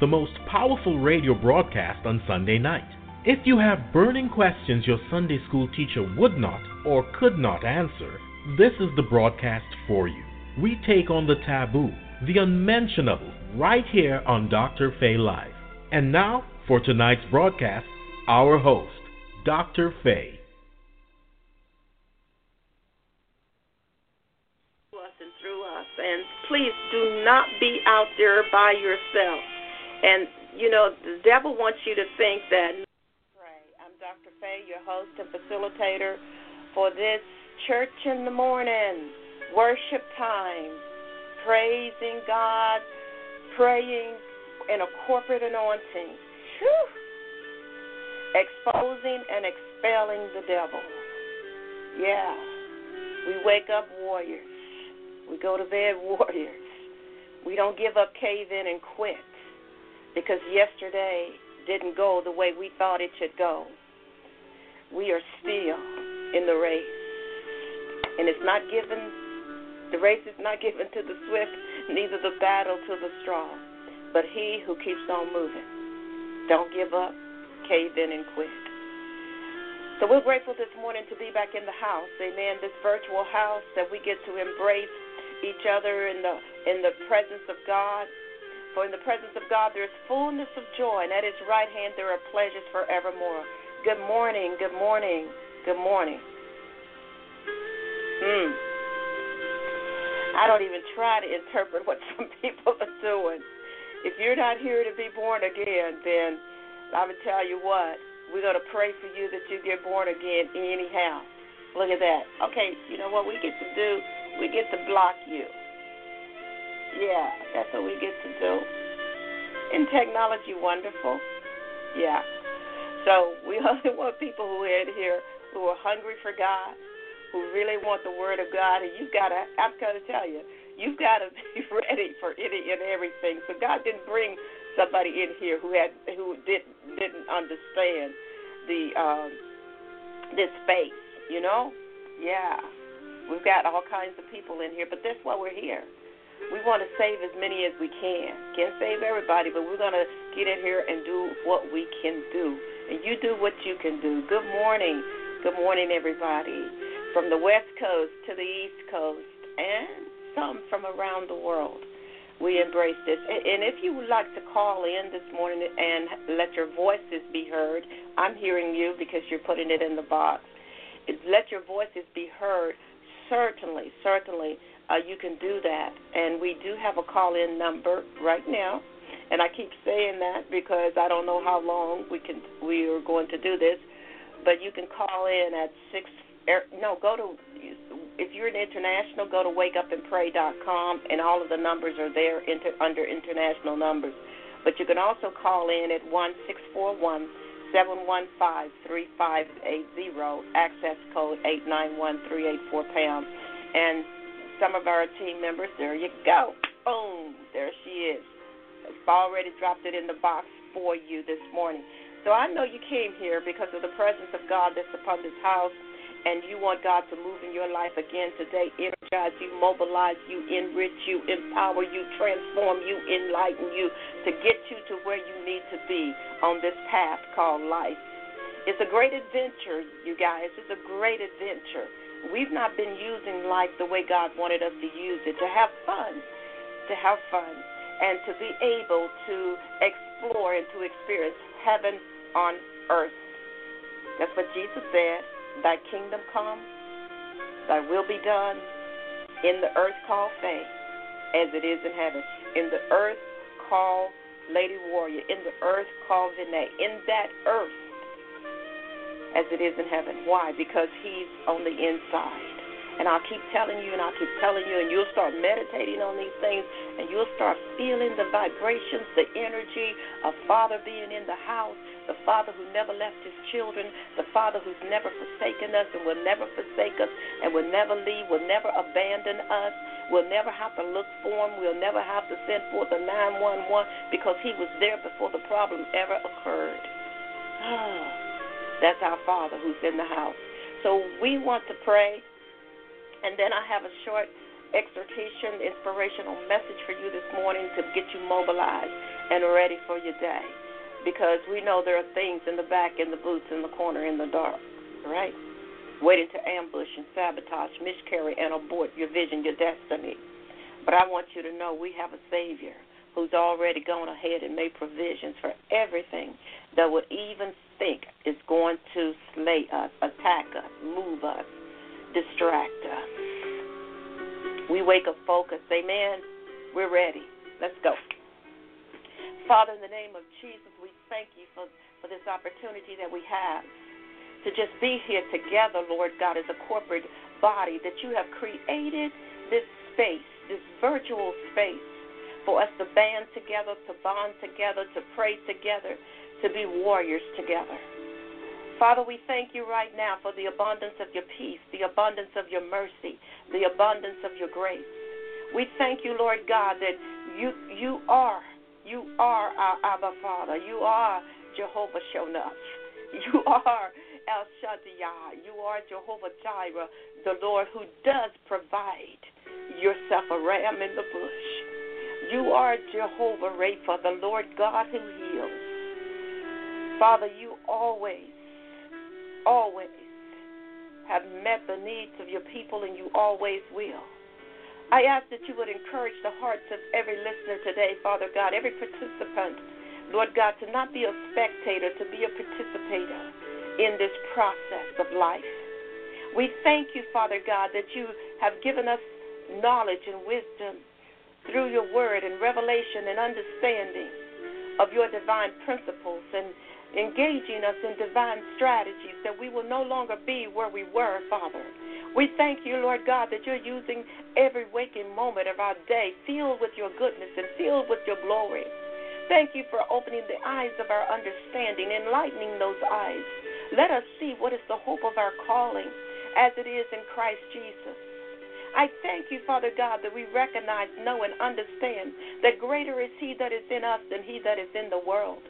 the most powerful radio broadcast on Sunday night. If you have burning questions your Sunday school teacher would not or could not answer, this is the broadcast for you. We take on the taboo, the unmentionable, right here on Dr. Faye Live. And now, for tonight's broadcast, our host, Dr. Faye. us and through us. And please do not be out there by yourself. And you know, the devil wants you to think that. I'm Dr. Faye, your host and facilitator for this church in the morning worship time, praising God, praying in a corporate anointing, Whew. exposing and expelling the devil. Yeah, we wake up warriors. We go to bed warriors. We don't give up, cave in, and quit because yesterday didn't go the way we thought it should go. We are still in the race. And it's not given, the race is not given to the swift, neither the battle to the strong, but he who keeps on moving. Don't give up, cave in, and quit. So we're grateful this morning to be back in the house. Amen. This virtual house that we get to embrace each other in the in the presence of God. For in the presence of God there is fullness of joy, and at his right hand there are pleasures forevermore. Good morning, good morning, good morning. Hmm. I don't even try to interpret what some people are doing. If you're not here to be born again, then I'm going to tell you what, we're going to pray for you that you get born again anyhow. Look at that. Okay, you know what we get to do? We get to block you. Yeah, that's what we get to do. Isn't technology wonderful? Yeah. So we only want people who are in here who are hungry for God, who really want the Word of God, and you've got to, I've got to tell you, you've got to be ready for any and everything. So God didn't bring somebody in here who had who did didn't understand the um, this space, you know? Yeah. We've got all kinds of people in here, but that's why we're here. We want to save as many as we can. Can't save everybody, but we're going to get in here and do what we can do. And you do what you can do. Good morning. Good morning, everybody. From the West Coast to the East Coast, and some from around the world. We embrace this. And if you would like to call in this morning and let your voices be heard, I'm hearing you because you're putting it in the box. Let your voices be heard. Certainly, certainly, uh, you can do that. And we do have a call in number right now. And I keep saying that because I don't know how long we can we are going to do this, but you can call in at six. Er, no, go to if you're an international, go to wakeupandpray.com, and all of the numbers are there inter, under international numbers. But you can also call in at one six four one seven one five three five eight zero. Access code eight nine one three eight four pound. And some of our team members, there you go. Boom, there she is. I've already dropped it in the box for you this morning. So I know you came here because of the presence of God that's upon this house, and you want God to move in your life again today, energize you, mobilize you, enrich you, empower you, transform you, enlighten you to get you to where you need to be on this path called life. It's a great adventure, you guys. It's a great adventure. We've not been using life the way God wanted us to use it, to have fun, to have fun, and to be able to explore and to experience heaven on earth. That's what Jesus said. Thy kingdom come, thy will be done in the earth called faith, as it is in heaven. In the earth called Lady Warrior, in the earth called Vinay, in that earth as it is in heaven. Why? Because he's on the inside. And I'll keep telling you and I'll keep telling you, and you'll start meditating on these things, and you'll start feeling the vibrations, the energy of Father being in the house, the Father who never left his children, the Father who's never forsaken us and will never forsake us and will never leave, will never abandon us. We'll never have to look for him. We'll never have to send forth a 911 because he was there before the problem ever occurred. Ah. That's our Father who's in the house. So we want to pray and then I have a short exhortation, inspirational message for you this morning to get you mobilized and ready for your day. Because we know there are things in the back, in the boots, in the corner, in the dark, right? Waiting to ambush and sabotage, miscarry, and abort your vision, your destiny. But I want you to know we have a Savior who's already gone ahead and made provisions for everything that would even think is going to slay us, attack us, move us, distract us. We wake up focused. Amen. We're ready. Let's go. Father, in the name of Jesus, we thank you for, for this opportunity that we have to just be here together, Lord God, as a corporate body, that you have created this space, this virtual space, for us to band together, to bond together, to pray together, to be warriors together. Father, we thank you right now for the abundance of your peace, the abundance of your mercy, the abundance of your grace. We thank you, Lord God, that you you are you are our Abba Father. You are Jehovah Shonah. You are El Shaddai. You are Jehovah Jireh, the Lord who does provide yourself a ram in the bush. You are Jehovah Rapha, the Lord God who heals. Father, you always always have met the needs of your people, and you always will. I ask that you would encourage the hearts of every listener today, Father God, every participant, Lord God, to not be a spectator, to be a participator in this process of life. We thank you, Father God, that you have given us knowledge and wisdom through your word and revelation and understanding of your divine principles and engaging us in divine strategies that we will no longer be where we were, Father. We thank you, Lord God, that you're using every waking moment of our day filled with your goodness and filled with your glory. Thank you for opening the eyes of our understanding, enlightening those eyes. Let us see what is the hope of our calling as it is in Christ Jesus. I thank you, Father God, that we recognize, know, and understand that greater is He that is in us than He that is in the world.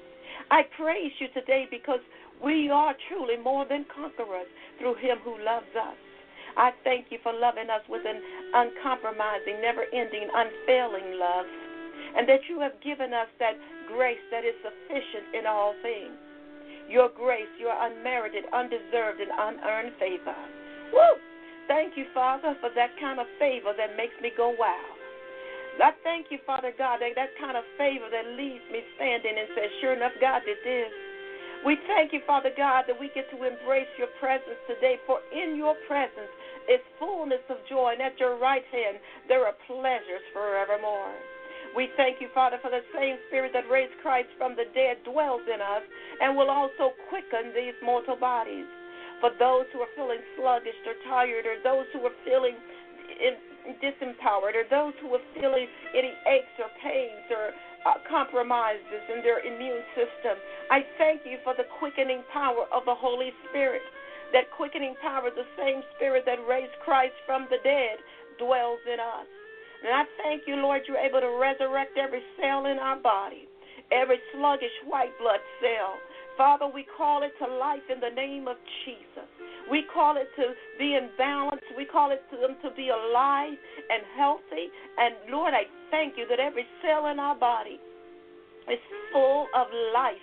I praise you today because we are truly more than conquerors through him who loves us. I thank you for loving us with an uncompromising, never ending, unfailing love, and that you have given us that grace that is sufficient in all things. Your grace, your unmerited, undeserved, and unearned favor. Woo! Thank you, Father, for that kind of favor that makes me go wow. I thank you, Father God, that that kind of favor that leaves me standing and says, sure enough, God did this. We thank you, Father God, that we get to embrace your presence today, for in your presence is fullness of joy, and at your right hand there are pleasures forevermore. We thank you, Father, for the same Spirit that raised Christ from the dead dwells in us and will also quicken these mortal bodies. For those who are feeling sluggish or tired, or those who are feeling disempowered or those who are feeling any aches or pains or uh, compromises in their immune system. I thank you for the quickening power of the Holy Spirit. That quickening power, the same Spirit that raised Christ from the dead, dwells in us. And I thank you, Lord, you're able to resurrect every cell in our body, every sluggish white blood cell. Father, we call it to life in the name of Jesus. We call it to be in balance. We call it to them to be alive and healthy. And Lord, I thank you that every cell in our body is full of life.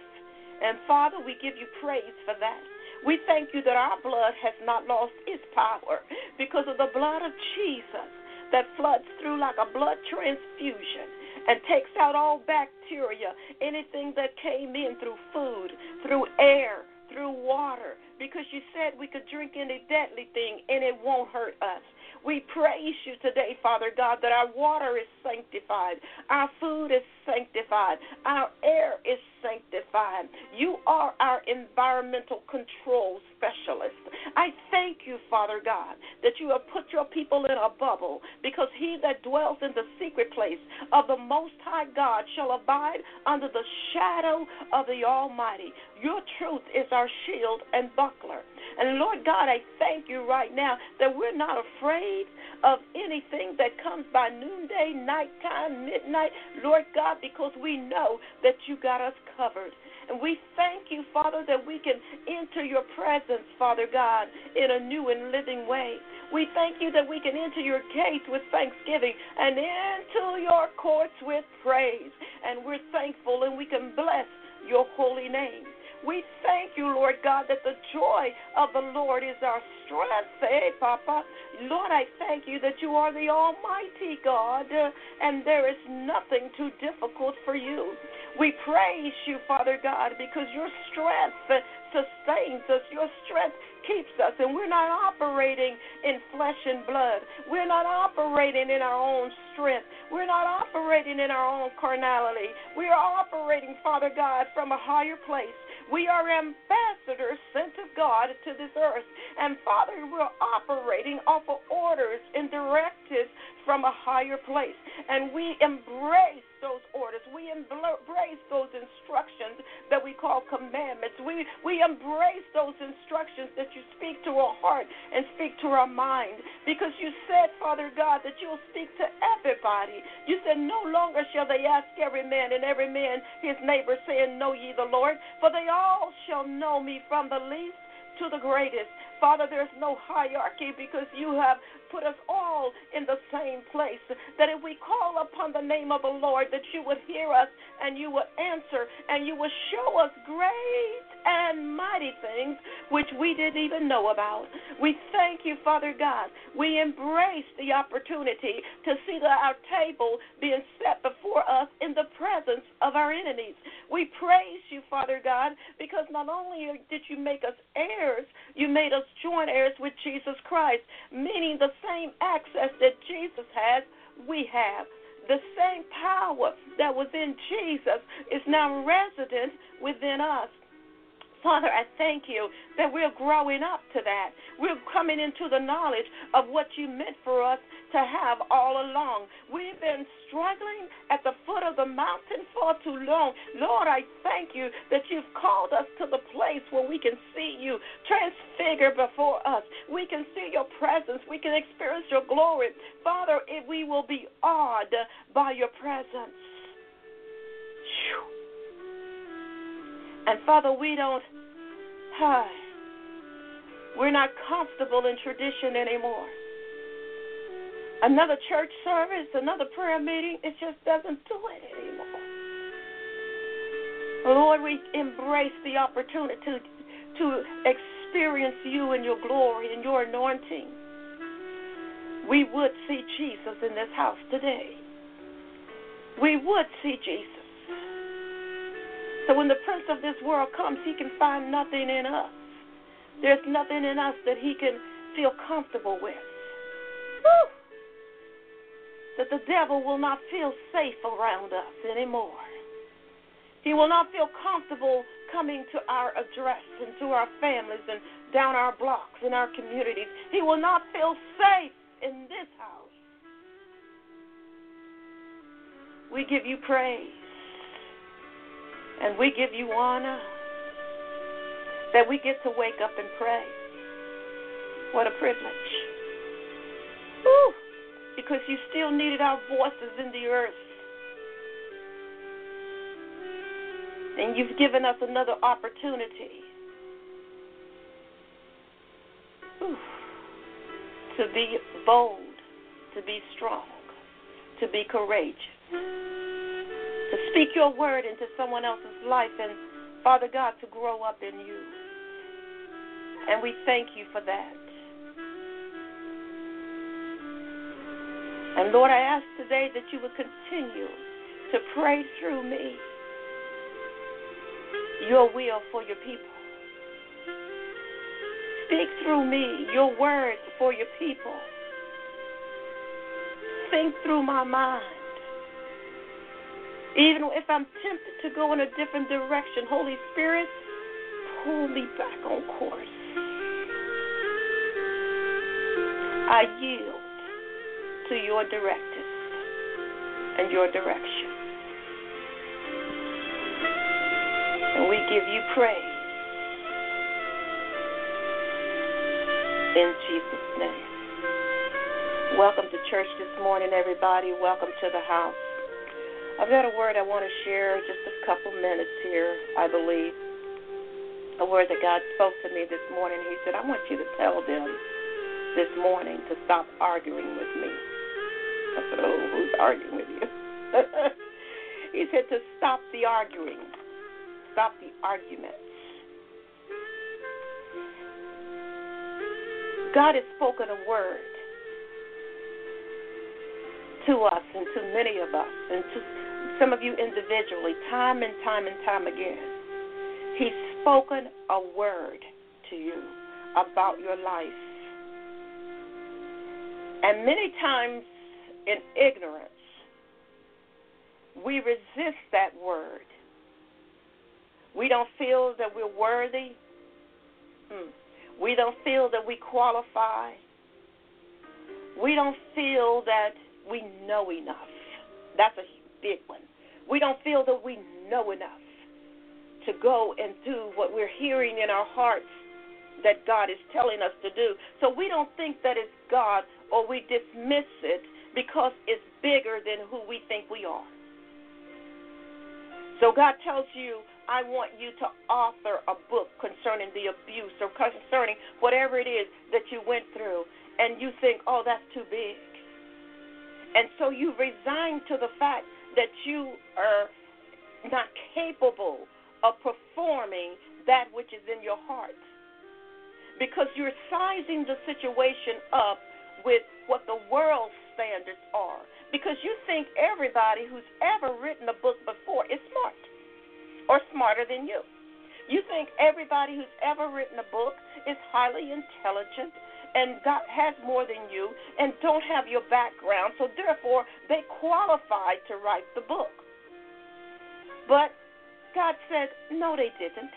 And Father, we give you praise for that. We thank you that our blood has not lost its power because of the blood of Jesus that floods through like a blood transfusion and takes out all bacteria, anything that came in through food, through air, through water because you said we could drink any deadly thing and it won't hurt us. We praise you today, Father God, that our water is sanctified, our food is sanctified, our air is sanctified. You are our environmental control specialist. I thank you, Father God, that you have put your people in a bubble because he that dwells in the secret place of the Most High God shall abide under the shadow of the Almighty. Your truth is our shield and buckler. And Lord God, I thank you right now that we're not afraid of anything that comes by noonday, nighttime, midnight, Lord God, because we know that you got us covered. And we thank you, Father, that we can enter your presence, Father God, in a new and living way. We thank you that we can enter your gates with thanksgiving and into your courts with praise. And we're thankful and we can bless your holy name. We thank you, Lord God, that the joy of the Lord is our strength. Hey, Papa. Lord, I thank you that you are the Almighty God, uh, and there is nothing too difficult for you. We praise you, Father God, because your strength sustains us. Your strength keeps us, and we're not operating in flesh and blood. We're not operating in our own strength. We're not operating in our own carnality. We are operating, Father God, from a higher place. We are ambassadors sent of God to this earth. And Father, we're operating off of orders and directives from a higher place. And we embrace those orders. We embrace those instructions that we call commandments. We, we embrace those instructions that you speak to our heart and speak to our mind. Because you said, Father God, that you'll speak to everybody. You said, No longer shall they ask every man and every man his neighbor, saying, Know ye the Lord? For they all shall know me from the least to the greatest. Father, there's no hierarchy because you have put us all in the same place. That if we call upon the name of the Lord, that you would hear us and you would answer and you would show us great and mighty things which we didn't even know about. We thank you, Father God. We embrace the opportunity to see our table being set before us in the presence of our enemies. We praise you, Father God, because not only did you make us heirs, you made us joint heirs with Jesus Christ, meaning the same access that Jesus has, we have. The same power that was in Jesus is now resident within us. Father, I thank you that we're growing up to that. We're coming into the knowledge of what you meant for us to have all along. We've been struggling at the foot of the mountain for too long. Lord, I thank you that you've called us to the place where we can see you transfigure before us. We can see your presence. We can experience your glory. Father, if we will be awed by your presence. And Father, we don't, we're not comfortable in tradition anymore. Another church service, another prayer meeting, it just doesn't do it anymore. Lord, we embrace the opportunity to, to experience you and your glory and your anointing. We would see Jesus in this house today. We would see Jesus. So when the prince of this world comes, he can find nothing in us. There's nothing in us that he can feel comfortable with. Woo! That the devil will not feel safe around us anymore. He will not feel comfortable coming to our address and to our families and down our blocks and our communities. He will not feel safe in this house. We give you praise. And we give you honor that we get to wake up and pray. What a privilege. Woo! Because you still needed our voices in the earth. And you've given us another opportunity whew, to be bold, to be strong, to be courageous to speak your word into someone else's life and, Father God, to grow up in you. And we thank you for that. And Lord, I ask today that you would continue to pray through me your will for your people. Speak through me your words for your people. think through my mind. Even if I'm tempted to go in a different direction, Holy Spirit, pull me back on course. I yield to your directives and your direction. And we give you praise in Jesus' name. Welcome to church this morning, everybody. Welcome to the house. I've got a word I want to share, just a couple minutes here, I believe. A word that God spoke to me this morning. He said, I want you to tell them this morning to stop arguing with me. I said, Oh, who's arguing with you? he said to stop the arguing, stop the arguments. God has spoken a word to us and to many of us and to some of you individually, time and time and time again. He's spoken a word to you about your life. And many times in ignorance, we resist that word. We don't feel that we're worthy. Hmm. We don't feel that we qualify. We don't feel that we know enough. That's a big one. We don't feel that we know enough to go and do what we're hearing in our hearts that God is telling us to do. So we don't think that it's God or we dismiss it because it's bigger than who we think we are. So God tells you, I want you to author a book concerning the abuse or concerning whatever it is that you went through, and you think, oh, that's too big. And so you resign to the fact that you are not capable of performing that which is in your heart. Because you're sizing the situation up with what the world's standards are. Because you think everybody who's ever written a book before is smart or smarter than you. You think everybody who's ever written a book is highly intelligent and God has more than you and don't have your background, so therefore they qualify to write the book. But God said, no, they didn't.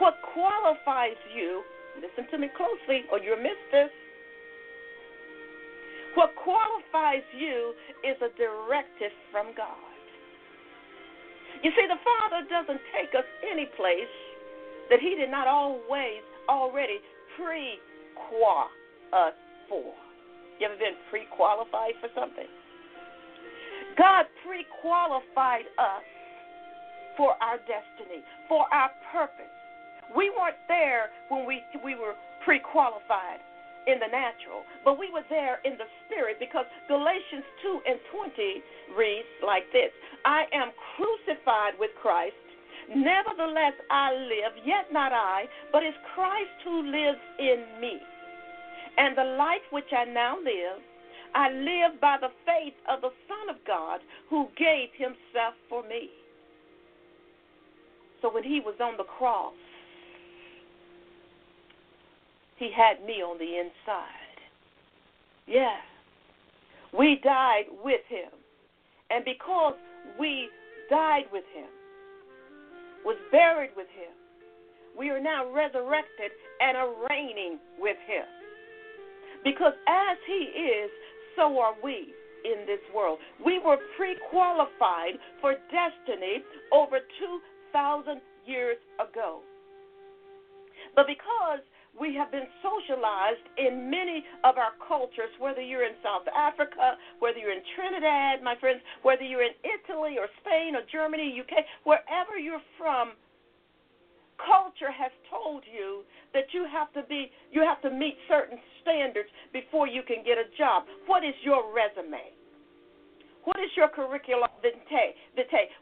What qualifies you, listen to me closely or you'll miss this. What qualifies you is a directive from God. You see, the Father doesn't take us any place that He did not always already pre qua us for. You ever been pre qualified for something? God pre qualified us for our destiny, for our purpose. We weren't there when we, we were pre qualified in the natural, but we were there in the spirit because Galatians 2 and 20 reads like this I am crucified with Christ. Nevertheless, I live, yet not I, but it's Christ who lives in me. And the life which I now live, I live by the faith of the Son of God who gave himself for me. So when he was on the cross, he had me on the inside. Yeah. We died with him. And because we died with him, was buried with him, we are now resurrected and are reigning with him. Because as he is, so are we in this world. We were pre qualified for destiny over 2,000 years ago. But because we have been socialized in many of our cultures, whether you're in South Africa, whether you're in Trinidad, my friends, whether you're in Italy or Spain or Germany, UK, wherever you're from, culture has told you that you have to be you have to meet certain standards before you can get a job. What is your resume? What is your curriculum vitae?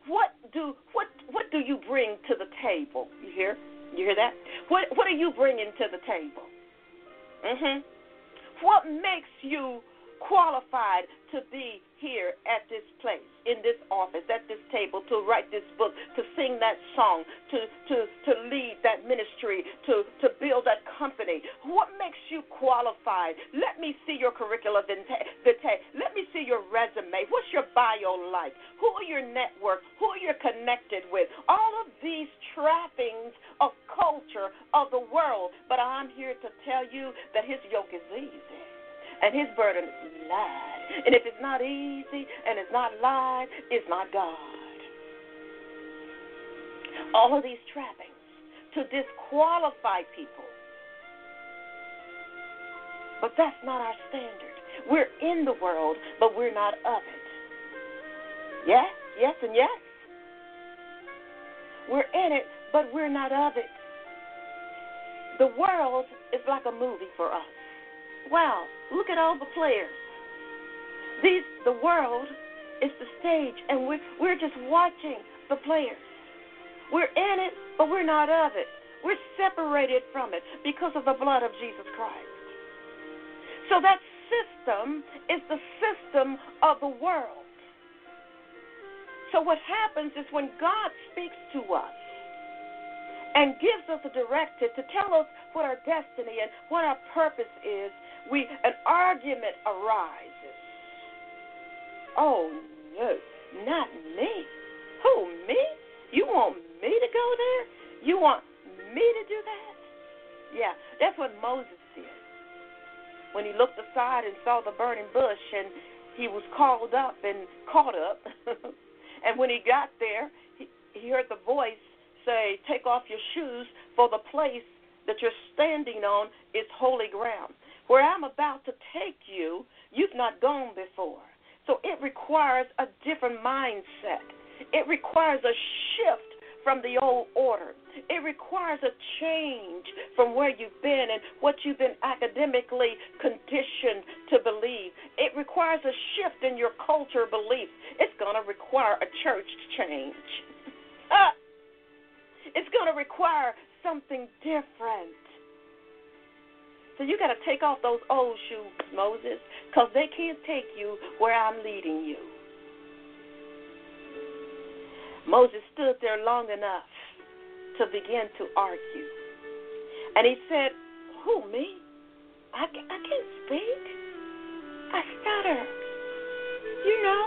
What do what what do you bring to the table? You hear? You hear that? What What are you bringing to the table? Mhm. What makes you qualified to be here at this place, in this office, at this table, to write this book, to sing that song, to to to lead that ministry, to to build that company? What makes you qualified? Let me see your curricula vitae. Let me see your resume. What's your bio like? Who are your network? Who are you connected with? All of these trappings of culture of the world. But I'm here to tell you that His yoke is easy and His burden is light. And if it's not easy and it's not light, it's not God. All of these trappings to disqualify people. But that's not our standard. We're in the world, but we're not of it. Yes, yes, and yes. We're in it, but we're not of it. The world is like a movie for us. Wow, look at all the players. These, the world is the stage, and we're, we're just watching the players. We're in it, but we're not of it. We're separated from it because of the blood of Jesus Christ. So that system is the system of the world. So what happens is when God speaks to us and gives us a directive to tell us what our destiny and what our purpose is, we an argument arises Oh, no, not me. Who, me? You want me to go there? You want me to do that? Yeah, that's what Moses did. When he looked aside and saw the burning bush and he was called up and caught up. and when he got there, he, he heard the voice say, Take off your shoes, for the place that you're standing on is holy ground. Where I'm about to take you, you've not gone before. So it requires a different mindset. It requires a shift from the old order. It requires a change from where you've been and what you've been academically conditioned to believe. It requires a shift in your culture beliefs. It's going to require a church change. it's going to require something different. So you got to take off those old shoes, Moses, because they can't take you where I'm leading you. Moses stood there long enough to begin to argue. And he said, Who, me? I, I can't speak. I stutter. You know,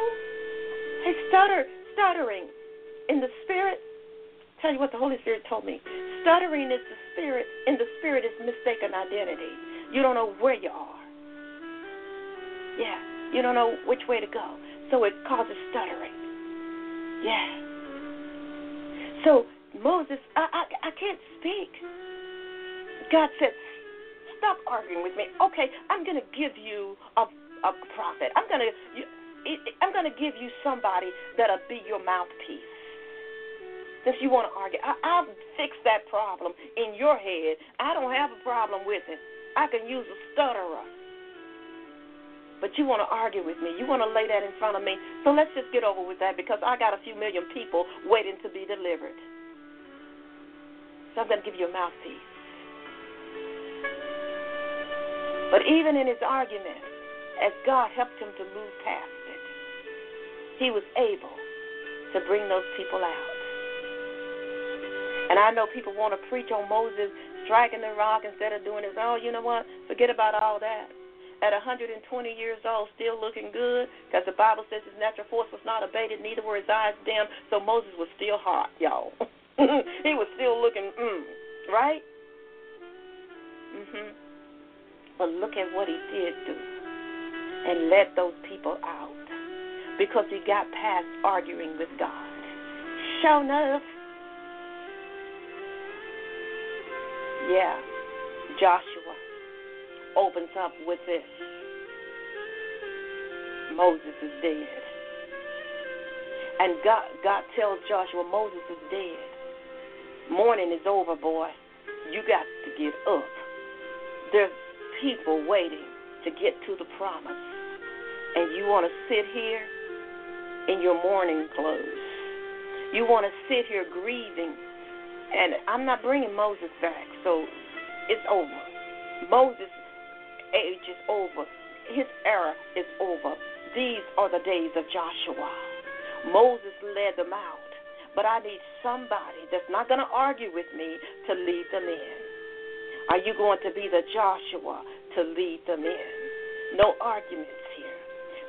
I stutter, stuttering in the spirit. Tell you what the Holy Spirit told me. Stuttering is the spirit, and the spirit is mistaken identity. You don't know where you are. Yeah, you don't know which way to go. So it causes stuttering. Yeah. So Moses, I, I, I can't speak. God said, stop arguing with me. Okay, I'm going to give you a, a prophet. I'm going to I'm going to give you somebody that'll be your mouthpiece since you want to argue. I, I'll fix that problem in your head. I don't have a problem with it. I can use a stutterer. But you want to argue with me. You want to lay that in front of me. So let's just get over with that because I got a few million people waiting to be delivered. So I'm going to give you a mouthpiece. But even in his argument, as God helped him to move past it, he was able to bring those people out. And I know people want to preach on Moses striking the rock instead of doing his Oh, you know what? Forget about all that. At 120 years old, still looking good, because the Bible says his natural force was not abated, neither were his eyes dim. So Moses was still hot, y'all. he was still looking, mm, right? Mhm. But look at what he did do, and let those people out, because he got past arguing with God. Sure enough, Yeah. Joshua opens up with this Moses is dead. And God, God tells Joshua, Moses is dead. Mourning is over, boy. You got to get up. There's people waiting to get to the promise. And you want to sit here in your mourning clothes. You want to sit here grieving and I'm not bringing Moses back, so it's over. Moses' age is over. his era is over. These are the days of Joshua. Moses led them out. But I need somebody that's not going to argue with me to lead them in. Are you going to be the Joshua to lead them in? No arguments here.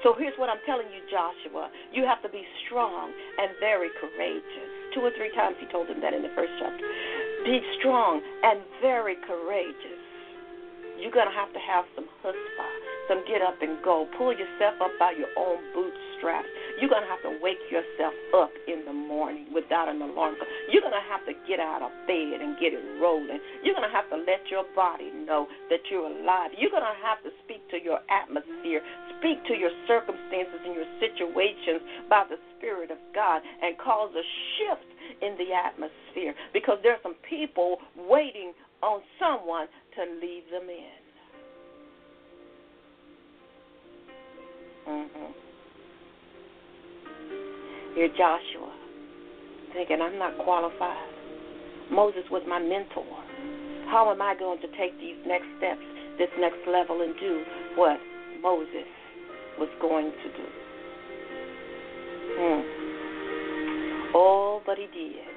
So here's what I'm telling you, Joshua. You have to be strong and very courageous. Two or three times he told him that in the first chapter. Be strong and very courageous. You're going to have to have some chutzpah some get up and go. Pull yourself up by your own bootstraps. You're going to have to wake yourself up in the morning without an alarm. You're going to have to get out of bed and get it rolling. You're going to have to let your body know that you're alive. You're going to have to speak to your atmosphere, speak to your circumstances and your situations by the Spirit of God and cause a shift in the atmosphere because there are some people waiting on someone to lead them in. Mm-hmm. You're Joshua, thinking I'm not qualified. Moses was my mentor. How am I going to take these next steps, this next level, and do what Moses was going to do? Hmm. Oh, but he did.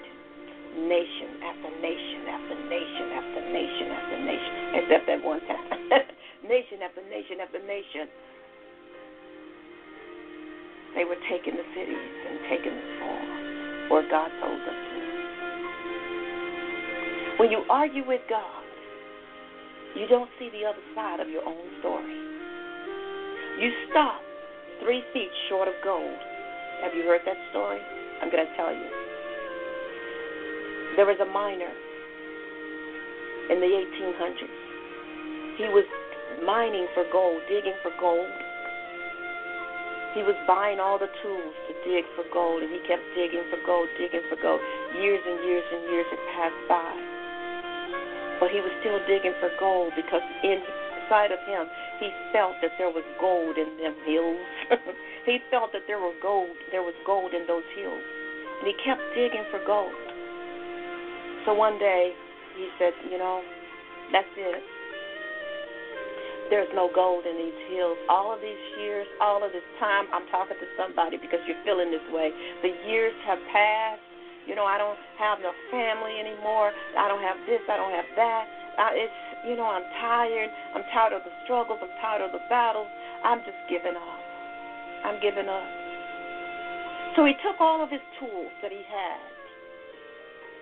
Nation after nation after nation after nation after nation, except that one time. nation after nation after nation they were taking the cities and taking the soil where God told them to. When you argue with God, you don't see the other side of your own story. You stop three feet short of gold. Have you heard that story? I'm going to tell you. There was a miner in the 1800s. He was mining for gold, digging for gold he was buying all the tools to dig for gold, and he kept digging for gold, digging for gold. Years and years and years had passed by. But he was still digging for gold because inside of him, he felt that there was gold in them hills. he felt that there were gold, there was gold in those hills. And he kept digging for gold. So one day, he said, you know, that's it there's no gold in these hills. All of these years, all of this time, I'm talking to somebody because you're feeling this way. The years have passed. You know, I don't have no family anymore. I don't have this. I don't have that. I, it's, you know, I'm tired. I'm tired of the struggles. I'm tired of the battles. I'm just giving up. I'm giving up. So he took all of his tools that he had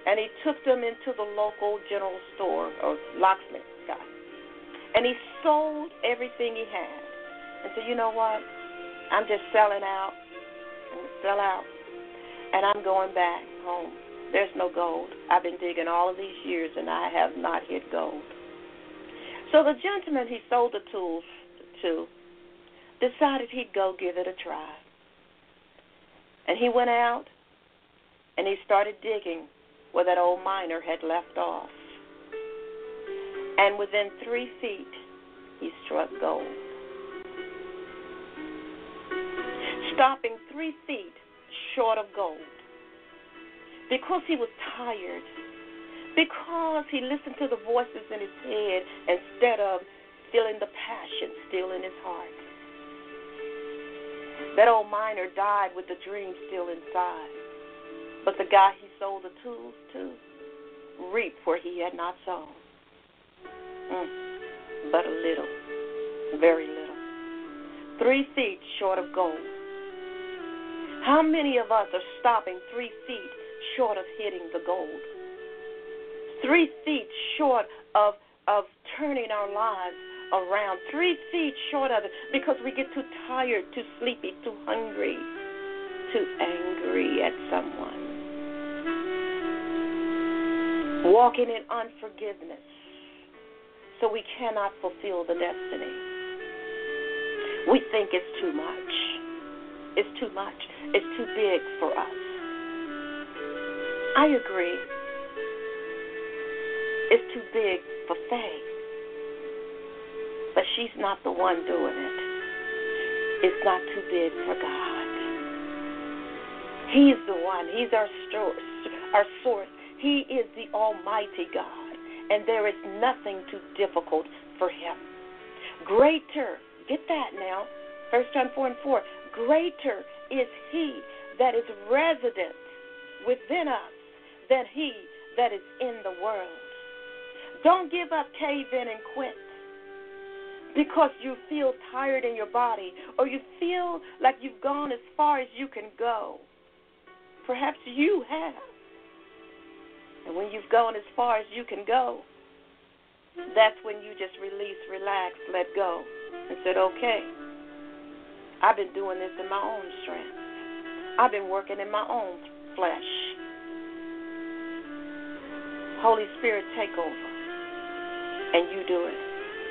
and he took them into the local general store or locksmith and he sold everything he had. And said, you know what? I'm just selling out. To sell out. And I'm going back home. There's no gold. I've been digging all of these years and I have not hit gold. So the gentleman he sold the tools to decided he'd go give it a try. And he went out and he started digging where that old miner had left off. And within three feet, he struck gold. Stopping three feet short of gold. Because he was tired. Because he listened to the voices in his head instead of feeling the passion still in his heart. That old miner died with the dream still inside. But the guy he sold the tools to reaped where he had not sown. Mm, but a little, very little. Three feet short of gold. How many of us are stopping three feet short of hitting the gold? Three feet short of of turning our lives around. Three feet short of it because we get too tired, too sleepy, too hungry, too angry at someone. Walking in unforgiveness so we cannot fulfill the destiny. We think it's too much. It's too much. It's too big for us. I agree. It's too big for Faye. But she's not the one doing it. It's not too big for God. He's the one. He's our source. Our source. He is the Almighty God and there is nothing too difficult for him. Greater, Get that now. First John 4 and 4. Greater is he that is resident within us than he that is in the world. Don't give up, cave in, and quit because you feel tired in your body or you feel like you've gone as far as you can go. Perhaps you have. And when you've gone as far as you can go, that's when you just release, relax, let go, and said, okay, I've been doing this in my own strength. I've been working in my own flesh. Holy Spirit, take over. And you do it.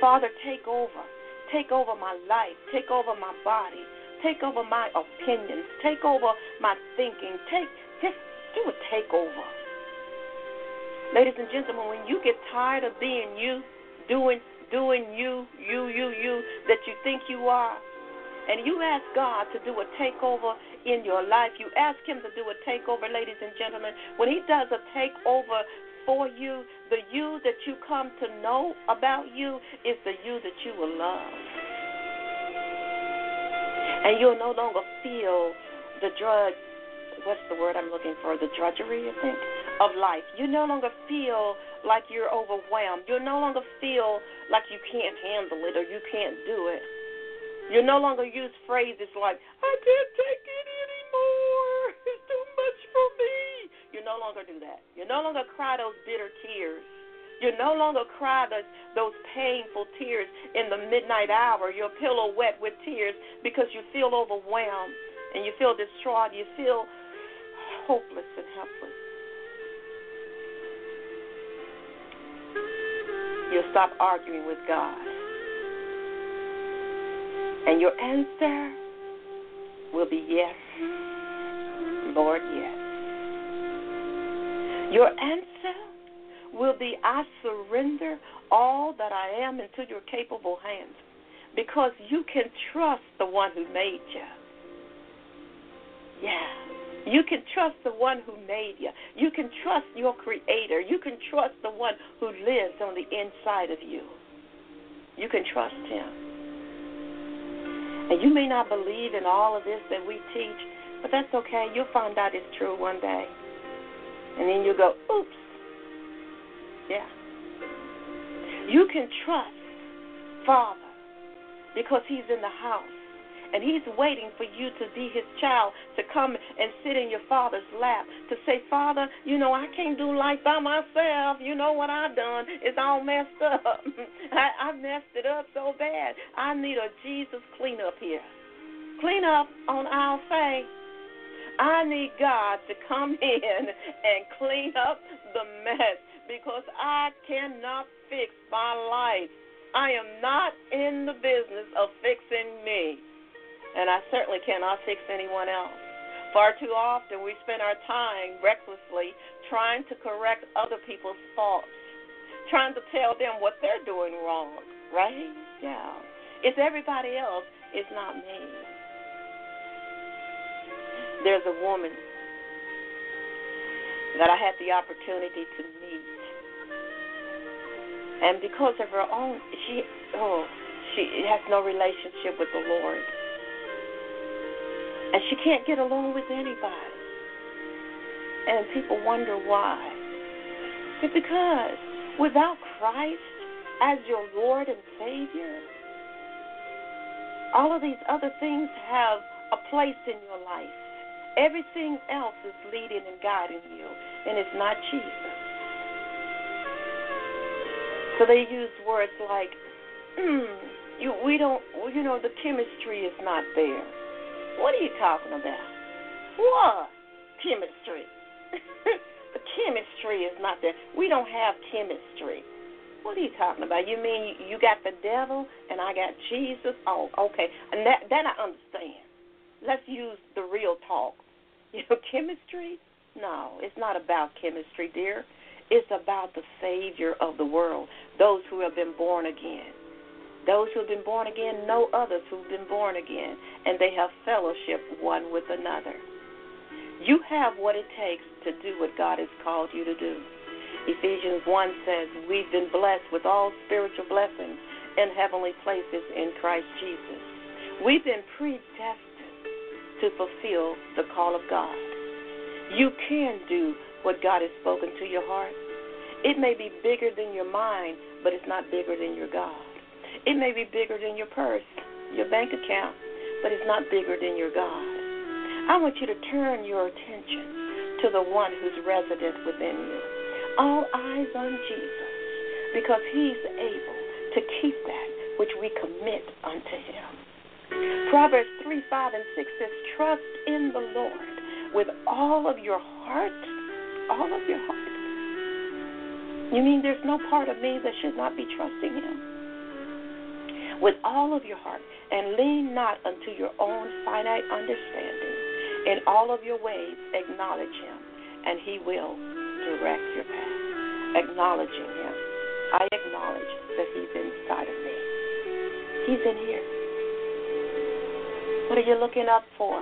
Father, take over. Take over my life. Take over my body. Take over my opinions. Take over my thinking. Take just do a takeover. Ladies and gentlemen, when you get tired of being you, doing doing you, you, you, you that you think you are, and you ask God to do a takeover in your life, you ask Him to do a takeover, ladies and gentlemen. When He does a takeover for you, the you that you come to know about you is the you that you will love. And you'll no longer feel the drudge, what's the word I'm looking for? The drudgery, I think, of life. You no longer feel like you're overwhelmed. You no longer feel like you can't handle it or you can't do it. You no longer use phrases like, I can't take it anymore. It's too much for me. You no longer do that. You no longer cry those bitter tears. You no longer cry those, those painful tears in the midnight hour, your pillow wet with tears because you feel overwhelmed and you feel distraught. You feel hopeless and helpless. You'll stop arguing with God. And your answer will be yes, Lord, yes. Your answer will be I surrender all that I am into your capable hands because you can trust the one who made you. Yeah. You can trust the one who made you. You can trust your creator. You can trust the one who lives on the inside of you. You can trust him. And you may not believe in all of this that we teach, but that's okay. You'll find out it's true one day. And then you'll go, oops. Yeah. You can trust Father because He's in the house. And He's waiting for you to be His child, to come and sit in your Father's lap, to say, Father, you know, I can't do life by myself. You know what I've done? It's all messed up. I, I messed it up so bad. I need a Jesus cleanup here. Clean up on our faith. I need God to come in and clean up the mess because I cannot fix my life. I am not in the business of fixing me, and I certainly cannot fix anyone else. Far too often we spend our time recklessly trying to correct other people's faults, trying to tell them what they're doing wrong, right? Yeah. It's everybody else, it's not me there's a woman that I had the opportunity to meet. And because of her own she oh, she has no relationship with the Lord. And she can't get along with anybody. And people wonder why. It's because without Christ as your Lord and Savior, all of these other things have a place in your life. Everything else is leading and guiding you, and it's not Jesus. So they use words like, mm, you, we don't, you know, the chemistry is not there. What are you talking about? What? Chemistry. the chemistry is not there. We don't have chemistry. What are you talking about? You mean you got the devil and I got Jesus? Oh, okay. And that that I understand. Let's use the real talk. You know, chemistry? No, it's not about chemistry, dear. It's about the Savior of the world, those who have been born again. Those who have been born again know others who've been born again, and they have fellowship one with another. You have what it takes to do what God has called you to do. Ephesians 1 says, We've been blessed with all spiritual blessings in heavenly places in Christ Jesus. We've been predestined to fulfill the call of God. You can do what God has spoken to your heart. It may be bigger than your mind, but it's not bigger than your God. It may be bigger than your purse, your bank account, but it's not bigger than your God. I want you to turn your attention to the one who's resident within you. All eyes on Jesus, because he's able to keep that which we commit unto him. Proverbs 3, 5, and 6 says, Trust in the Lord with all of your heart. All of your heart. You mean there's no part of me that should not be trusting him? With all of your heart, and lean not unto your own finite understanding. In all of your ways, acknowledge him, and he will direct your path. Acknowledging him. I acknowledge that he's inside of me. He's in here. What are you looking up for?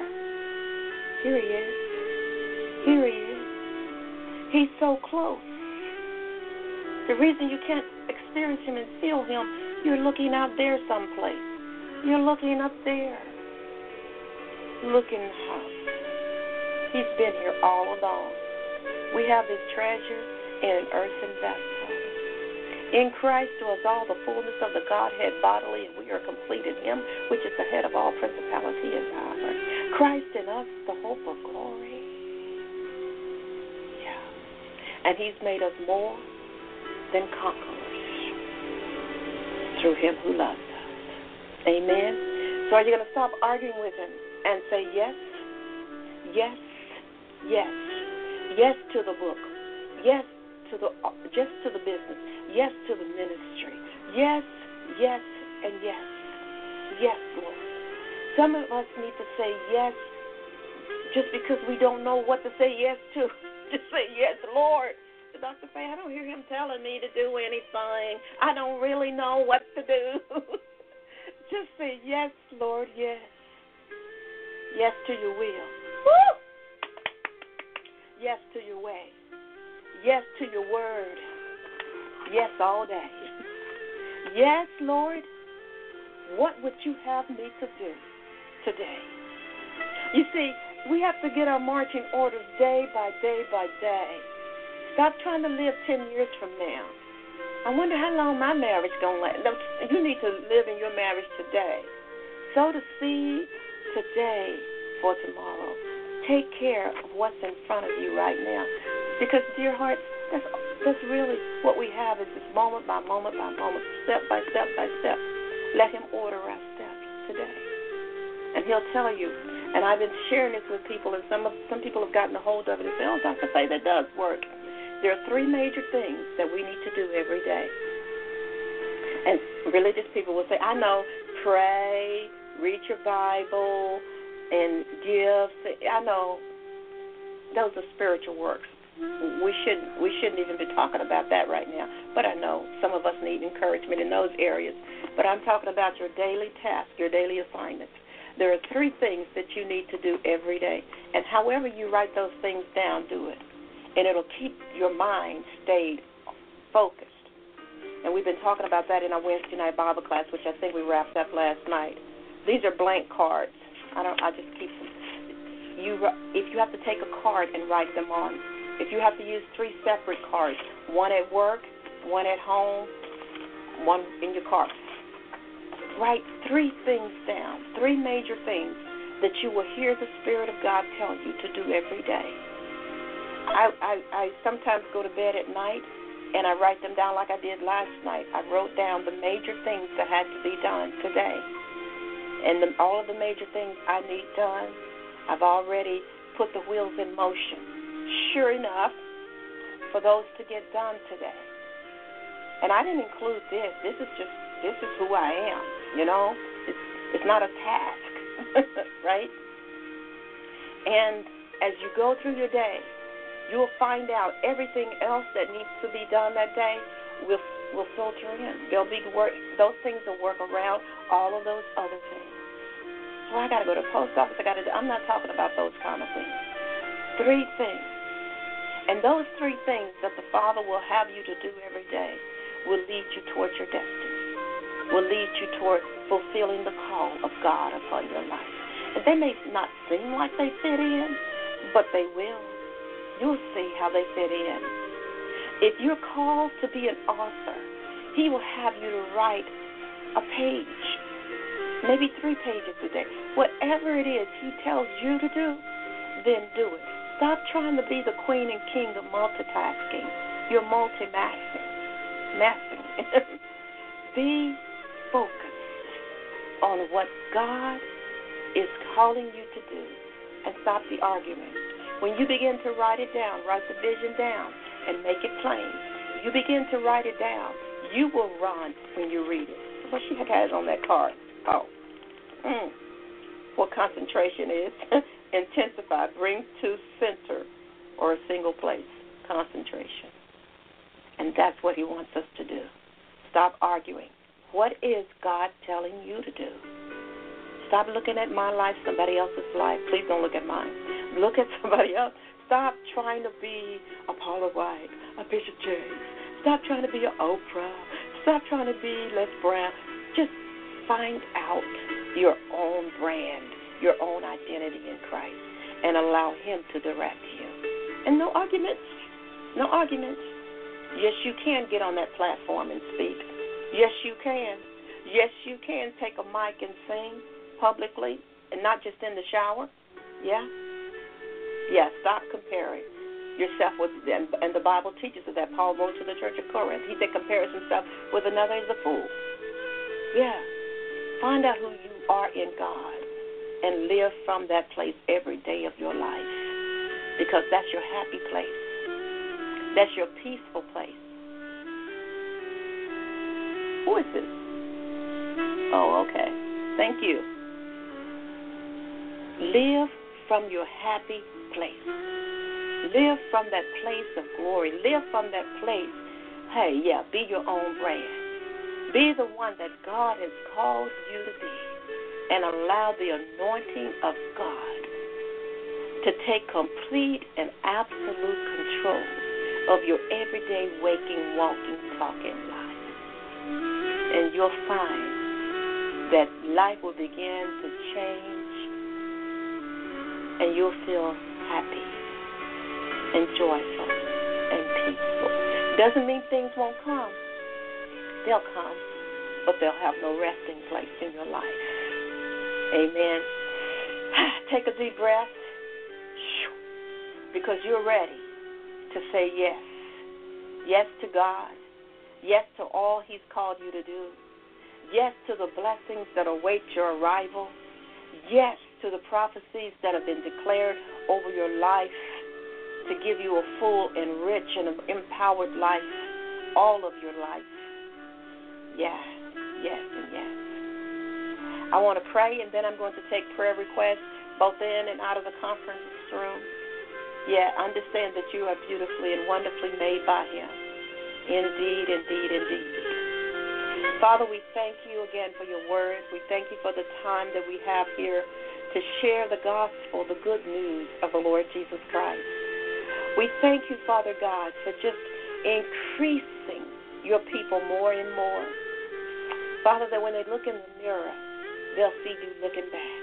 Here he is. Here he is. He's so close. The reason you can't experience him and feel him, you're looking out there someplace. You're looking up there. Looking up. He's been here all along. We have his treasure in an earthen vessel. In Christ was all the fullness of the Godhead bodily, and we are complete in him, which is the head of all principality and power. Christ in us, the hope of glory. Yeah. And he's made us more than conquerors through him who loves us. Amen. So are you going to stop arguing with him and say yes, yes, yes, yes to the book, yes to the just to the business, yes to the ministry, yes, yes, and yes, yes, Lord. Some of us need to say yes just because we don't know what to say yes to. Just say yes, Lord. Dr. Faye, I don't hear him telling me to do anything. I don't really know what to do. just say yes, Lord, yes. Yes to your will. Woo! Yes to your way. Yes to your word. Yes all day. Yes, Lord, what would you have me to do today? You see, we have to get our marching orders day by day by day. Stop trying to live 10 years from now. I wonder how long my marriage going to last. You need to live in your marriage today. Sow the seed today for tomorrow. Take care of what's in front of you right now. Because, dear heart, that's, that's really what we have is this moment by moment by moment, step by step by step. Let Him order our steps today. And He'll tell you. And I've been sharing this with people, and some of, some people have gotten a hold of it and say, oh, Dr. Faye, that does work. There are three major things that we need to do every day. And religious people will say, I know, pray, read your Bible, and give. I know those are spiritual works. We shouldn't we shouldn't even be talking about that right now. But I know some of us need encouragement in those areas. But I'm talking about your daily task, your daily assignments. There are three things that you need to do every day. And however you write those things down, do it. And it'll keep your mind stayed focused. And we've been talking about that in our Wednesday night Bible class, which I think we wrapped up last night. These are blank cards. I don't. I just keep them. You, if you have to take a card and write them on, if you have to use three separate cards, one at work, one at home, one in your car, write three things down, three major things that you will hear the Spirit of God tell you to do every day. I, I, I sometimes go to bed at night and I write them down like I did last night. I wrote down the major things that had to be done today. And the, all of the major things I need done, I've already put the wheels in motion. Sure enough, for those to get done today. And I didn't include this. This is just this is who I am. You know, it's it's not a task, right? And as you go through your day, you will find out everything else that needs to be done that day will will filter in. There'll be work. Those things will work around all of those other things. So I got to go to post office. I got to. I'm not talking about those kind of things. Three things, and those three things that the Father will have you to do every day will lead you towards your destiny. will lead you toward fulfilling the call of God upon your life. And they may not seem like they fit in, but they will. You'll see how they fit in. If you're called to be an author, He will have you to write a page, maybe three pages a day. Whatever it is He tells you to do, then do it. Stop trying to be the queen and king of multitasking. You're multi-masking. Masking. be focused on what God is calling you to do and stop the argument. When you begin to write it down, write the vision down and make it plain. You begin to write it down. You will run when you read it. What she has on that card. Oh. Mm. What concentration is. Intensify. Bring to center or a single place. Concentration. And that's what he wants us to do. Stop arguing. What is God telling you to do? Stop looking at my life, somebody else's life. Please don't look at mine. Look at somebody else. Stop trying to be a Paula White, a Bishop Jakes. Stop trying to be an Oprah. Stop trying to be Les Brown. Just find out your own brand, your own identity in Christ, and allow Him to direct you. And no arguments. No arguments. Yes, you can get on that platform and speak. Yes, you can. Yes, you can take a mic and sing publicly and not just in the shower. Yeah? Yeah, stop comparing yourself with them. And the Bible teaches us that Paul wrote to the church of Corinth. He said compares himself with another is a fool. Yeah. Find out who you are in God and live from that place every day of your life. Because that's your happy place. That's your peaceful place. Who is this? Oh, okay. Thank you. Live from your happy place. Live from that place of glory. Live from that place. Hey, yeah, be your own brand. Be the one that God has called you to be and allow the anointing of God to take complete and absolute control of your everyday waking, walking, talking life. And you'll find that life will begin to change and you'll feel happy and joyful and peaceful. Doesn't mean things won't come. They'll come, but they'll have no resting place in your life. Amen. Take a deep breath because you're ready to say yes. Yes to God. Yes to all He's called you to do. Yes to the blessings that await your arrival. Yes to the prophecies that have been declared over your life to give you a full and rich and empowered life, all of your life. Yes, yes, and yes. I want to pray, and then I'm going to take prayer requests both in and out of the conference room. Yeah, understand that you are beautifully and wonderfully made by Him. Indeed, indeed, indeed. Father, we thank you again for your word. We thank you for the time that we have here to share the gospel, the good news of the Lord Jesus Christ. We thank you, Father God, for just increasing your people more and more. Father, that when they look in the mirror, they'll see you looking back.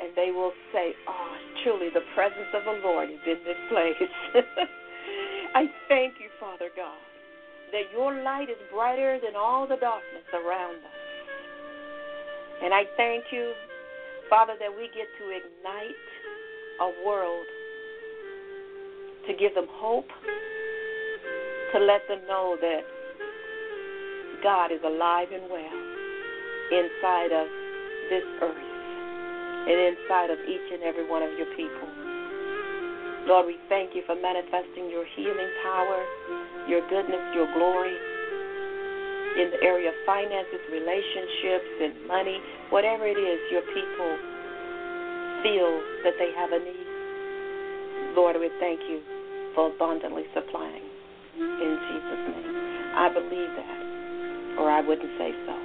And they will say, Oh, truly the presence of the Lord is in this place. I thank you, Father God, that your light is brighter than all the darkness around us. And I thank you, Father, that we get to ignite a world to give them hope, to let them know that God is alive and well inside of this earth and inside of each and every one of your people. Lord, we thank you for manifesting your healing power, your goodness, your glory in the area of finances, relationships, and money, whatever it is your people feel that they have a need. Lord, we thank you for abundantly supplying in Jesus' name. I believe that, or I wouldn't say so.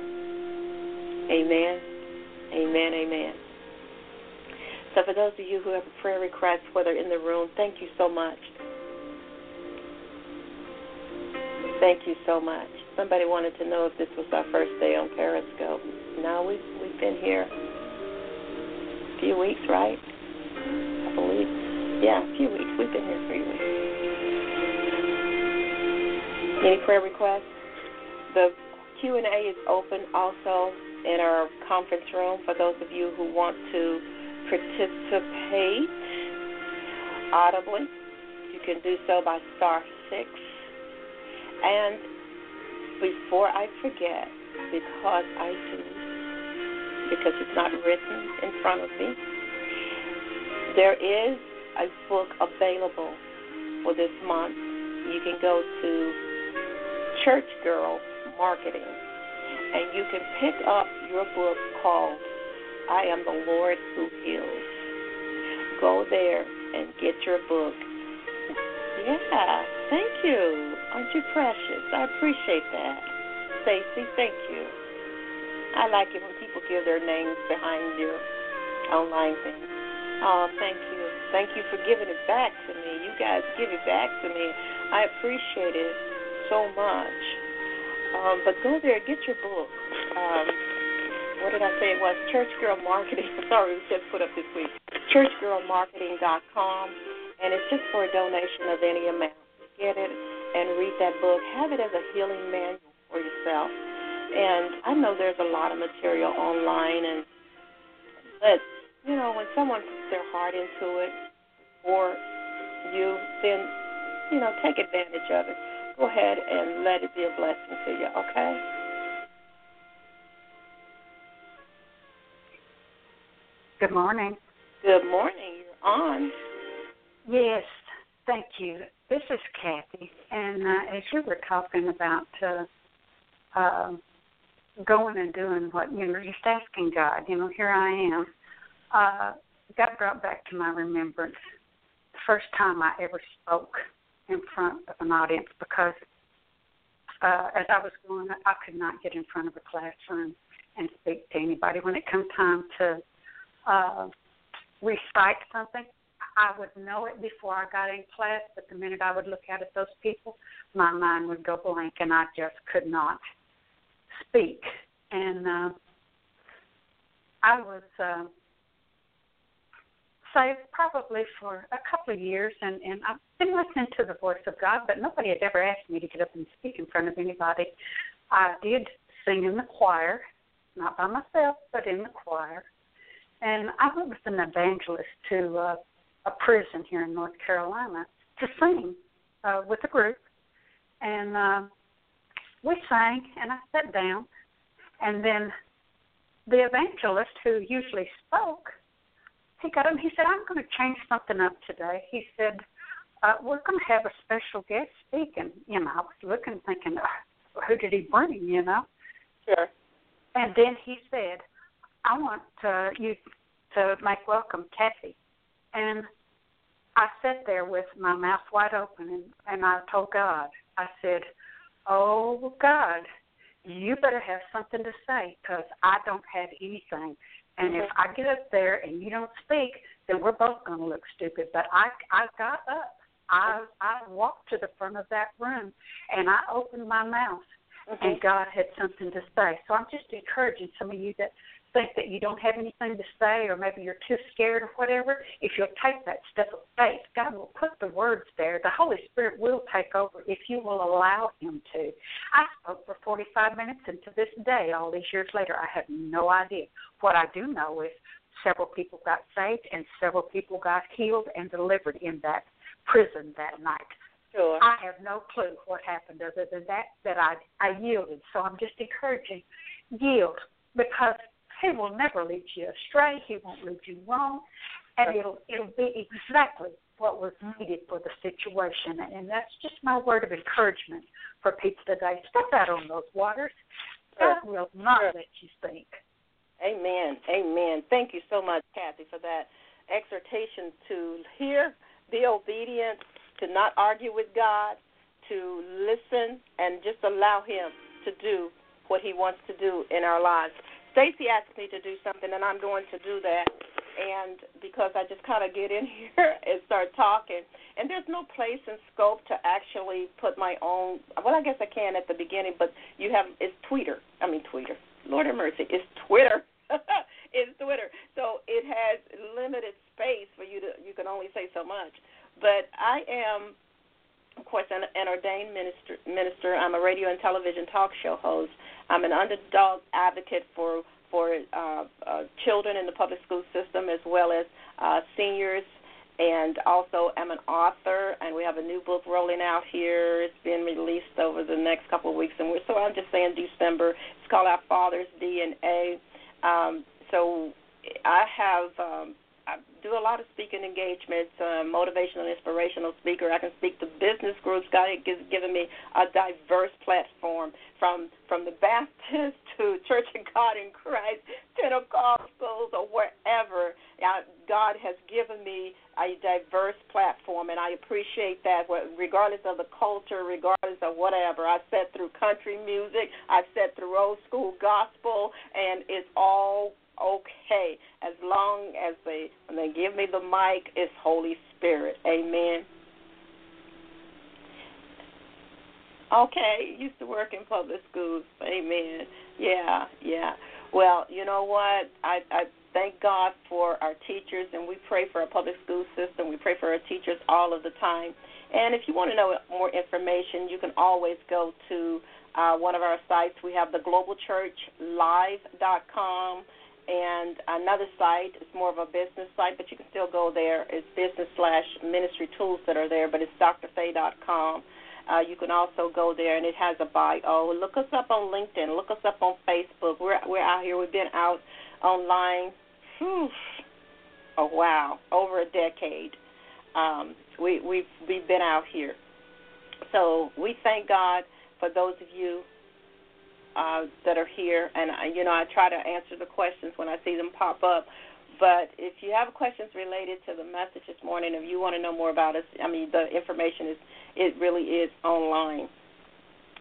Amen. Amen. Amen. So, for those of you who have a prayer request, whether in the room, thank you so much. Thank you so much. Somebody wanted to know if this was our first day on Periscope. No, we've we've been here a few weeks, right? I believe. Yeah, a few weeks. We've been here three weeks. Any prayer requests? The Q and A is open also in our conference room for those of you who want to participate audibly. You can do so by star six. And before I forget, because I do, because it's not written in front of me, there is a book available for this month. You can go to Church Girl Marketing and you can pick up your book called I Am the Lord Who Heals. Go there and get your book. Yeah, thank you. Aren't you precious? I appreciate that. Stacy, thank you. I like it when people give their names behind your online thing. Oh, thank you. Thank you for giving it back to me. You guys give it back to me. I appreciate it so much. Um, but go there, get your book. Um, what did I say it was? Church Girl Marketing. Sorry, it was just put up this week. ChurchGirlMarketing.com, and it's just for a donation of any amount. Get it and read that book. Have it as a healing manual for yourself. And I know there's a lot of material online, and but you know when someone puts their heart into it for you, then you know take advantage of it go ahead and let it be a blessing to you, okay? Good morning. Good morning. You're on. Yes, thank you. This is Kathy, and uh, as you were talking about uh, uh, going and doing what you know, just asking God. You know, here I am. Uh, God brought back to my remembrance the first time I ever spoke in front of an audience because uh, as I was growing I could not get in front of a classroom and speak to anybody. When it comes time to uh, recite something, I would know it before I got in class, but the minute I would look out at those people, my mind would go blank and I just could not speak. And uh, I was uh, saved probably for a couple of years, and and I've been listening to the voice of God, but nobody had ever asked me to get up and speak in front of anybody. I did sing in the choir, not by myself, but in the choir, and I with an evangelist to uh, a prison here in North Carolina to sing uh, with a group, and uh, we sang, and I sat down, and then the evangelist who usually spoke he got him. He said, "I'm going to change something up today." He said, uh, "We're going to have a special guest speaking." You know, I was looking, thinking, uh, "Who did he bring?" You know. Sure. And then he said, "I want uh, you to make welcome Kathy," and I sat there with my mouth wide open, and, and I told God, I said, "Oh God, you better have something to say because I don't have anything." And if I get up there and you don't speak, then we're both going to look stupid. But I I got up. I I walked to the front of that room and I opened my mouth mm-hmm. and God had something to say. So I'm just encouraging some of you that think that you don't have anything to say or maybe you're too scared or whatever, if you'll take that step of faith, God will put the words there. The Holy Spirit will take over if you will allow Him to. I spoke for 45 minutes, and to this day, all these years later, I have no idea. What I do know is several people got saved and several people got healed and delivered in that prison that night. Sure. I have no clue what happened other than that that I I yielded. So I'm just encouraging yield because he will never lead you astray. He won't lead you wrong, and it'll it'll be exactly what was needed for the situation. And that's just my word of encouragement for people today. Step out on those waters. God will not let you sink. Amen. Amen. Thank you so much, Kathy, for that exhortation to hear, be obedient, to not argue with God, to listen, and just allow Him to do what He wants to do in our lives. Stacy asked me to do something, and I'm going to do that. and because I just kind of get in here and start talking, and there's no place and scope to actually put my own. Well, I guess I can at the beginning, but you have it's Twitter. I mean Twitter. Lord have mercy, it's Twitter. it's Twitter. So it has limited space for you to. You can only say so much. But I am, of course, an, an ordained minister. Minister. I'm a radio and television talk show host. I'm an underdog advocate for for uh, uh, children in the public school system as well as uh, seniors. And also, I'm an author, and we have a new book rolling out here. It's being released over the next couple of weeks, and we're so I'm just saying December. It's called Our Father's DNA. Um, so I have um, do a lot of speaking engagements, uh, motivational, inspirational speaker. I can speak to business groups. God has given me a diverse platform from from the Baptist to Church of God in Christ, Pentecostals, or wherever. God has given me a diverse platform, and I appreciate that. Regardless of the culture, regardless of whatever, I sat through country music, I've sat through old school gospel, and it's all okay as long as they when they give me the mic it's Holy Spirit. Amen. Okay, used to work in public schools. Amen. Yeah, yeah. Well, you know what? I I thank God for our teachers and we pray for our public school system. We pray for our teachers all of the time. And if you want to know more information, you can always go to uh, one of our sites. We have the globalchurchlive.com and another site. It's more of a business site, but you can still go there. It's business slash ministry tools that are there, but it's drfaye.com. Uh, you can also go there, and it has a bio. Look us up on LinkedIn. Look us up on Facebook. We're we're out here. We've been out online. Whew, oh wow, over a decade. Um, we we've we've been out here. So we thank God for those of you uh, that are here, and I, you know I try to answer the questions when I see them pop up. But if you have questions related to the message this morning, if you want to know more about us, I mean the information is it really is online,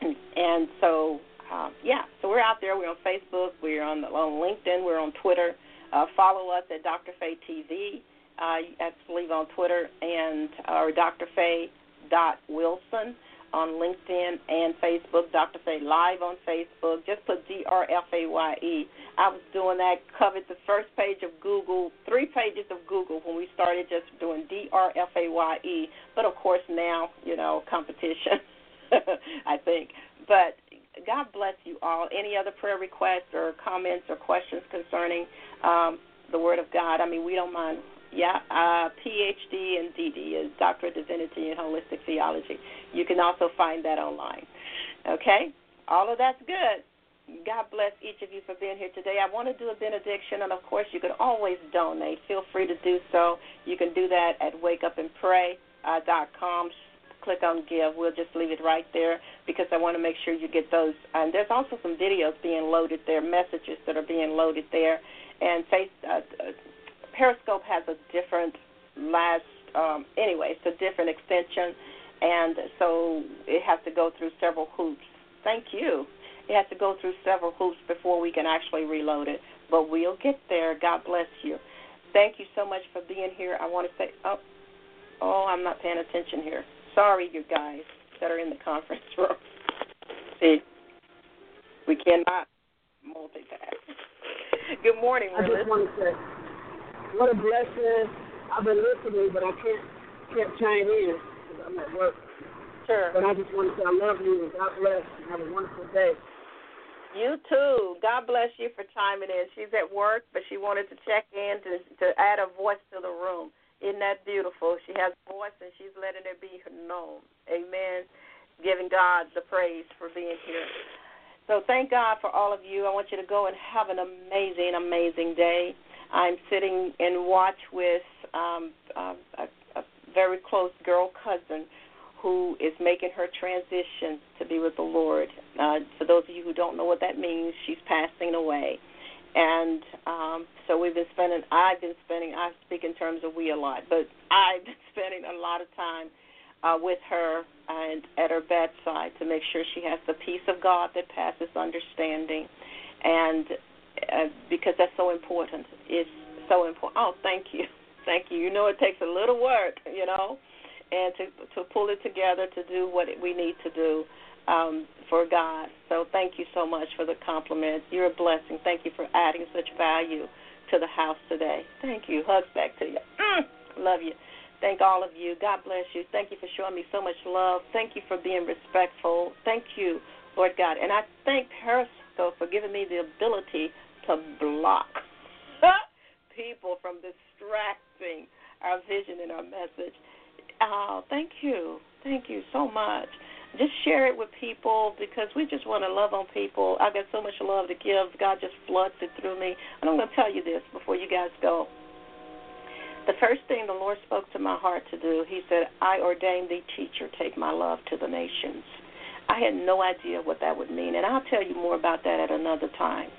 and, so um, yeah, so we're out there. We're on Facebook, we're on the, on LinkedIn, we're on Twitter. Uh, follow us at Dr. Faye TV. Uh, I believe on Twitter and or Dr. Faye dot Wilson on LinkedIn and Facebook, Dr. Faye Live on Facebook. Just put D R F A Y E. I was doing that, covered the first page of Google, three pages of Google when we started just doing D R F A Y E. But of course, now, you know, competition, I think. But God bless you all. Any other prayer requests or comments or questions concerning um, the Word of God? I mean, we don't mind yeah, uh, PhD and DD is Doctor of Divinity in Holistic Theology. You can also find that online. Okay? All of that's good. God bless each of you for being here today. I want to do a benediction, and of course, you can always donate. Feel free to do so. You can do that at wakeupandpray.com. Click on Give. We'll just leave it right there because I want to make sure you get those. And there's also some videos being loaded there, messages that are being loaded there, and face. Uh, Periscope has a different last um, anyway, it's a different extension, and so it has to go through several hoops. Thank you. It has to go through several hoops before we can actually reload it, but we'll get there. God bless you. Thank you so much for being here. I want to say, oh, oh, I'm not paying attention here. Sorry, you guys that are in the conference room. See, we cannot multitask. Good morning, I just to say what a blessing. I've been listening, but I can't can't chime in because I'm at work. Sure. But I just want to say I love you and God bless and have a wonderful day. You too. God bless you for chiming in. She's at work, but she wanted to check in to to add a voice to the room. Isn't that beautiful? She has a voice and she's letting it be known. Amen. Giving God the praise for being here. So thank God for all of you. I want you to go and have an amazing, amazing day. I'm sitting in watch with um, a, a very close girl cousin who is making her transition to be with the Lord. Uh, for those of you who don't know what that means, she's passing away. And um, so we've been spending, I've been spending, I speak in terms of we a lot, but I've been spending a lot of time uh, with her and at her bedside to make sure she has the peace of God that passes understanding. And uh, because that's so important. It's so important. Oh, thank you, thank you. You know, it takes a little work, you know, and to to pull it together to do what we need to do um, for God. So thank you so much for the compliment. You're a blessing. Thank you for adding such value to the house today. Thank you. Hugs back to you. Mm, love you. Thank all of you. God bless you. Thank you for showing me so much love. Thank you for being respectful. Thank you, Lord God. And I thank Periscope for giving me the ability to block people from distracting our vision and our message. Oh, thank you. Thank you so much. Just share it with people because we just want to love on people. I've got so much love to give. God just floods it through me. And I'm going to tell you this before you guys go. The first thing the Lord spoke to my heart to do, He said, I ordain thee teacher, take my love to the nations. I had no idea what that would mean, and I'll tell you more about that at another time.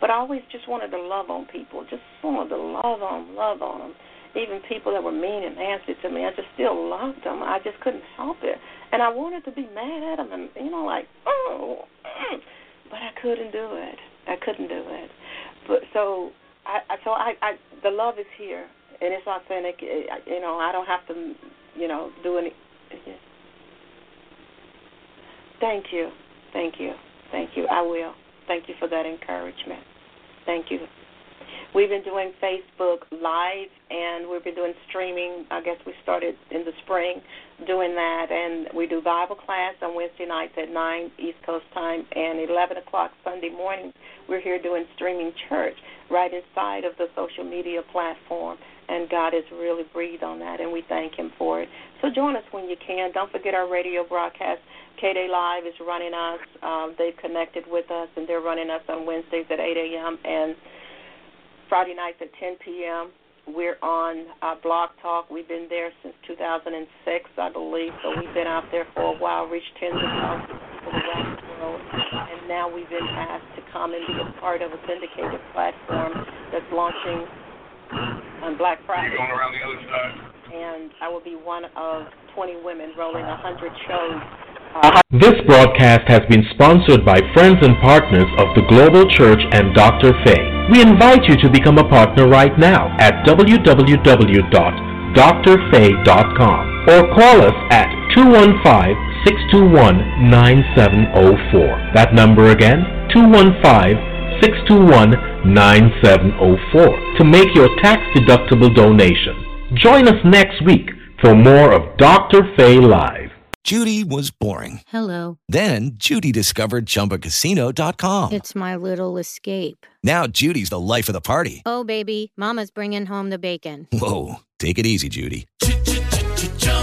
But I always just wanted to love on people, just wanted to love on love on them. Even people that were mean and nasty to me, I just still loved them. I just couldn't help it, and I wanted to be mad at them, and you know, like oh, but I couldn't do it. I couldn't do it. But so I, so I, I, the love is here, and it's authentic. You know, I don't have to, you know, do any. Thank you, thank you, thank you. I will. Thank you for that encouragement. Thank you. We've been doing Facebook Live and we've been doing streaming. I guess we started in the spring doing that. And we do Bible class on Wednesday nights at 9 East Coast time and 11 o'clock Sunday morning. We're here doing streaming church right inside of the social media platform. And God has really breathed on that, and we thank Him for it. So join us when you can. Don't forget our radio broadcast. KD Live is running us. Um, they've connected with us, and they're running us on Wednesdays at 8 a.m. and Friday nights at 10 p.m. We're on uh, Talk. We've been there since 2006, I believe. So we've been out there for a while, reached tens of thousands of people around the world. And now we've been asked to come and be a part of a syndicated platform that's launching on Black Friday. Going around the other side. And I will be one of 20 women rolling 100 shows this broadcast has been sponsored by friends and partners of the Global Church and Dr. Faye. We invite you to become a partner right now at www.drfaye.com or call us at 215-621-9704. That number again, 215-621-9704 to make your tax-deductible donation. Join us next week for more of Dr. Faye Live. Judy was boring. Hello. Then Judy discovered ChumbaCasino.com. It's my little escape. Now Judy's the life of the party. Oh, baby, mama's bringing home the bacon. Whoa, take it easy, Judy.